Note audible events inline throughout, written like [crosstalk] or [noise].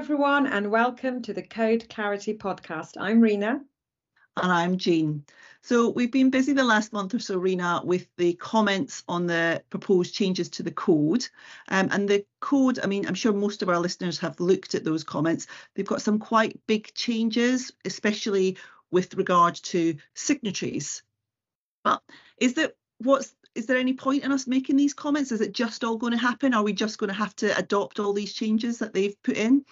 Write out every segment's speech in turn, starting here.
everyone, and welcome to the Code Clarity podcast. I'm Rina. And I'm Jean. So we've been busy the last month or so, Rina, with the comments on the proposed changes to the code. Um, and the code, I mean, I'm sure most of our listeners have looked at those comments. They've got some quite big changes, especially with regard to signatories. But is there what's is there any point in us making these comments? Is it just all going to happen? Are we just going to have to adopt all these changes that they've put in?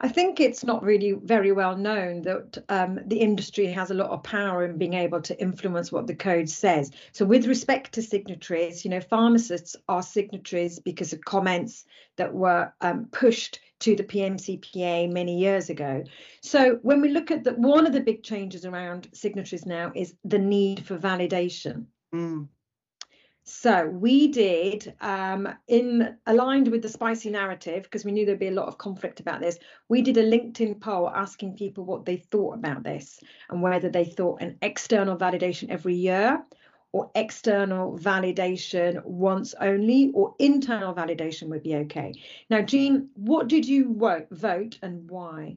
I think it's not really very well known that um, the industry has a lot of power in being able to influence what the code says. So, with respect to signatories, you know, pharmacists are signatories because of comments that were um, pushed to the PMCPA many years ago. So, when we look at that, one of the big changes around signatories now is the need for validation. Mm. So we did, um, in aligned with the spicy narrative, because we knew there'd be a lot of conflict about this. We did a LinkedIn poll asking people what they thought about this and whether they thought an external validation every year or external validation once only or internal validation would be okay. Now, Jean, what did you vote, vote and why?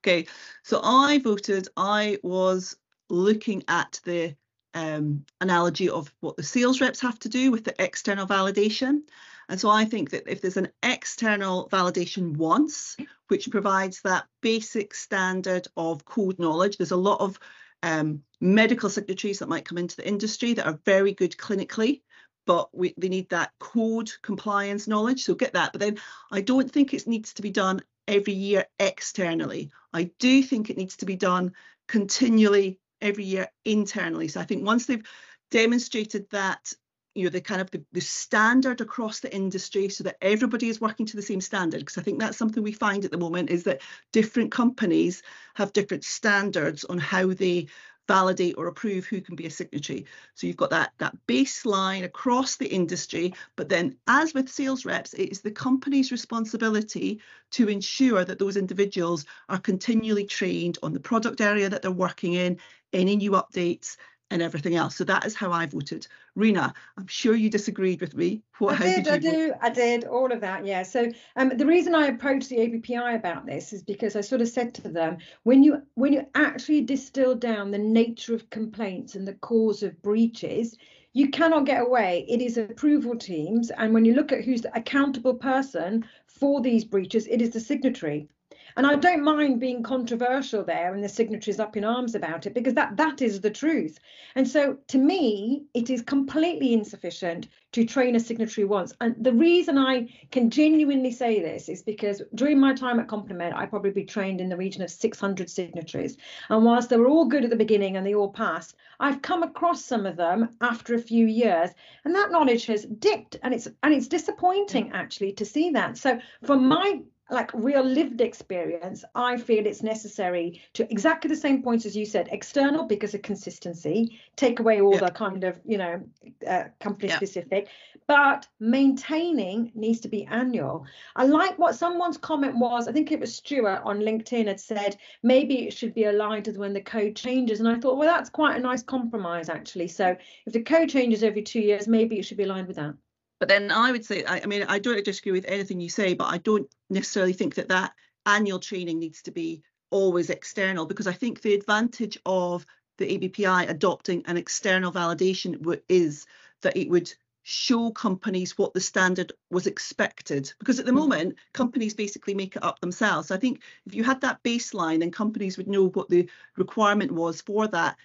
Okay, so I voted, I was looking at the um, analogy of what the sales reps have to do with the external validation. And so I think that if there's an external validation once, which provides that basic standard of code knowledge, there's a lot of um, medical signatories that might come into the industry that are very good clinically, but we, they need that code compliance knowledge. So get that. But then I don't think it needs to be done every year externally. I do think it needs to be done continually every year internally. So I think once they've demonstrated that you know the kind of the, the standard across the industry so that everybody is working to the same standard because i think that's something we find at the moment is that different companies have different standards on how they validate or approve who can be a signatory. So you've got that, that baseline across the industry, but then as with sales reps, it is the company's responsibility to ensure that those individuals are continually trained on the product area that they're working in, any new updates, and everything else. So that is how I voted. Rina, I'm sure you disagreed with me. What, I did, did I do, vote? I did all of that. Yeah. So um, the reason I approached the ABPI about this is because I sort of said to them, when you when you actually distill down the nature of complaints and the cause of breaches, you cannot get away. It is approval teams, and when you look at who's the accountable person for these breaches, it is the signatory. And I don't mind being controversial there and the signatories up in arms about it because that that is the truth. And so to me, it is completely insufficient to train a signatory once. And the reason I can genuinely say this is because during my time at Complement, I probably trained in the region of 600 signatories. And whilst they were all good at the beginning and they all passed, I've come across some of them after a few years, and that knowledge has dipped. And it's and it's disappointing mm. actually to see that. So from my like real lived experience, I feel it's necessary to exactly the same points as you said, external because of consistency, take away all the kind of, you know, uh, company specific, but maintaining needs to be annual. I like what someone's comment was, I think it was Stuart on LinkedIn had said, maybe it should be aligned with when the code changes. And I thought, well, that's quite a nice compromise actually. So if the code changes every two years, maybe it should be aligned with that. But then I would say, I, I mean, I don't disagree with anything you say, but I don't necessarily think that that annual training needs to be always external because I think the advantage of the ABPI adopting an external validation is that it would show companies what the standard was expected. Because at the mm. moment companies basically make it up themselves. So i think if you had that baseline then companies would know what the requirement was for that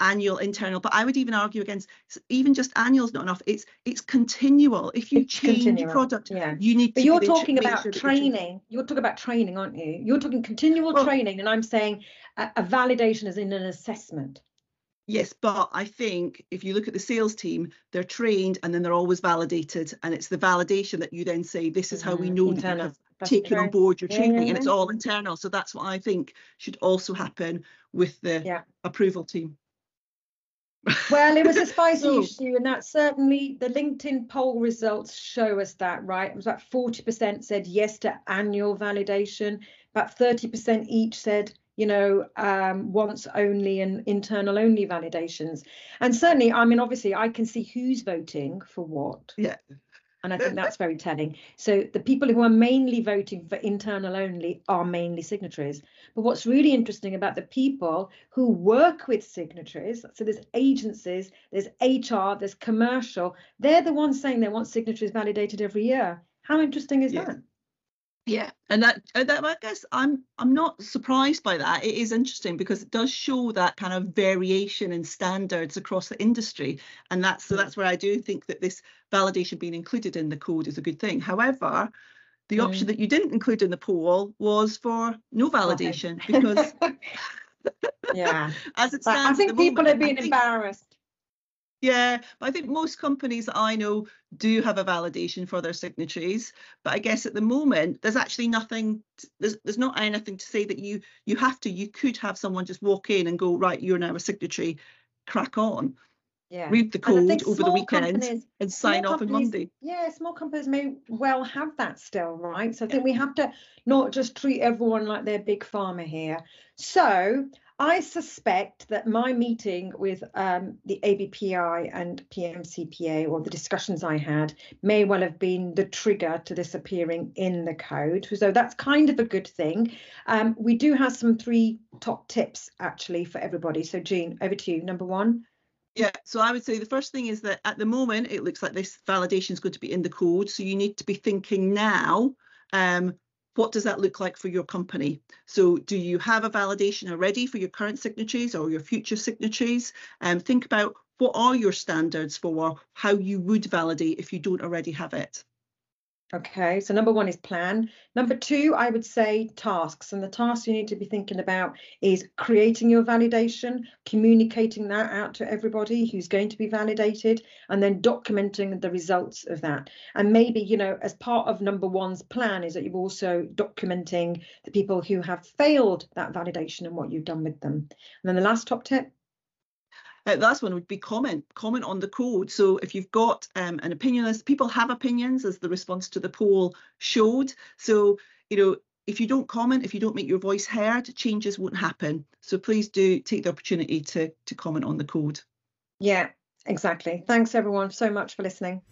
annual internal but i would even argue against even just annual is not enough it's it's continual if you it's change continual. product yeah. you need but you're talking about sure training you're, talking about training aren't you you're talking continual well, training and i'm saying a, a validation is in an assessment Yes, but I think if you look at the sales team, they're trained and then they're always validated. And it's the validation that you then say, this is how we mm-hmm. know internal. that you have taken on board your training yeah. and it's all internal. So that's what I think should also happen with the yeah. approval team well, it was a spicy [laughs] issue, and that certainly the LinkedIn poll results show us that, right? It was about 40% said yes to annual validation, about 30% each said, you know, um, once only and internal only validations. And certainly, I mean, obviously, I can see who's voting for what. Yeah. And I think that's very telling. So the people who are mainly voting for internal only are mainly signatories. But what's really interesting about the people who work with signatories, so there's agencies, there's HR, there's commercial, they're the ones saying they want signatories validated every year. How interesting is Yeah. that? Yeah, and that that I guess I'm I'm not surprised by that. It is interesting because it does show that kind of variation in standards across the industry, and that's so that's where I do think that this validation being included in the code is a good thing. However, the option Mm. that you didn't include in the poll was for no validation because [laughs] [laughs] yeah, as it stands, I think the people moment, are being think- embarrassed. Yeah, but I think most companies I know do have a validation for their signatories. But I guess at the moment, there's actually nothing. There's there's not anything to say that you you have to. You could have someone just walk in and go right. You're now a signatory. Crack on. Yeah. Read the code over the weekend and sign off on Monday. Yeah, small companies may well have that still, right? So I think we have to not just treat everyone like they're big pharma here. So I suspect that my meeting with um, the ABPI and PMCPA, or the discussions I had, may well have been the trigger to this appearing in the code. So that's kind of a good thing. Um, we do have some three top tips actually for everybody. So Jean, over to you. Number one. Yeah, so I would say the first thing is that at the moment it looks like this validation is going to be in the code. So you need to be thinking now, um, what does that look like for your company? So do you have a validation already for your current signatories or your future signatories? Um, think about what are your standards for how you would validate if you don't already have it. Okay, so number one is plan. Number two, I would say tasks. And the tasks you need to be thinking about is creating your validation, communicating that out to everybody who's going to be validated, and then documenting the results of that. And maybe, you know, as part of number one's plan is that you're also documenting the people who have failed that validation and what you've done with them. And then the last top tip. Uh, the last one would be comment, comment on the code. So if you've got um, an opinion list, people have opinions as the response to the poll showed. So, you know, if you don't comment, if you don't make your voice heard, changes won't happen. So please do take the opportunity to, to comment on the code. Yeah, exactly. Thanks everyone so much for listening.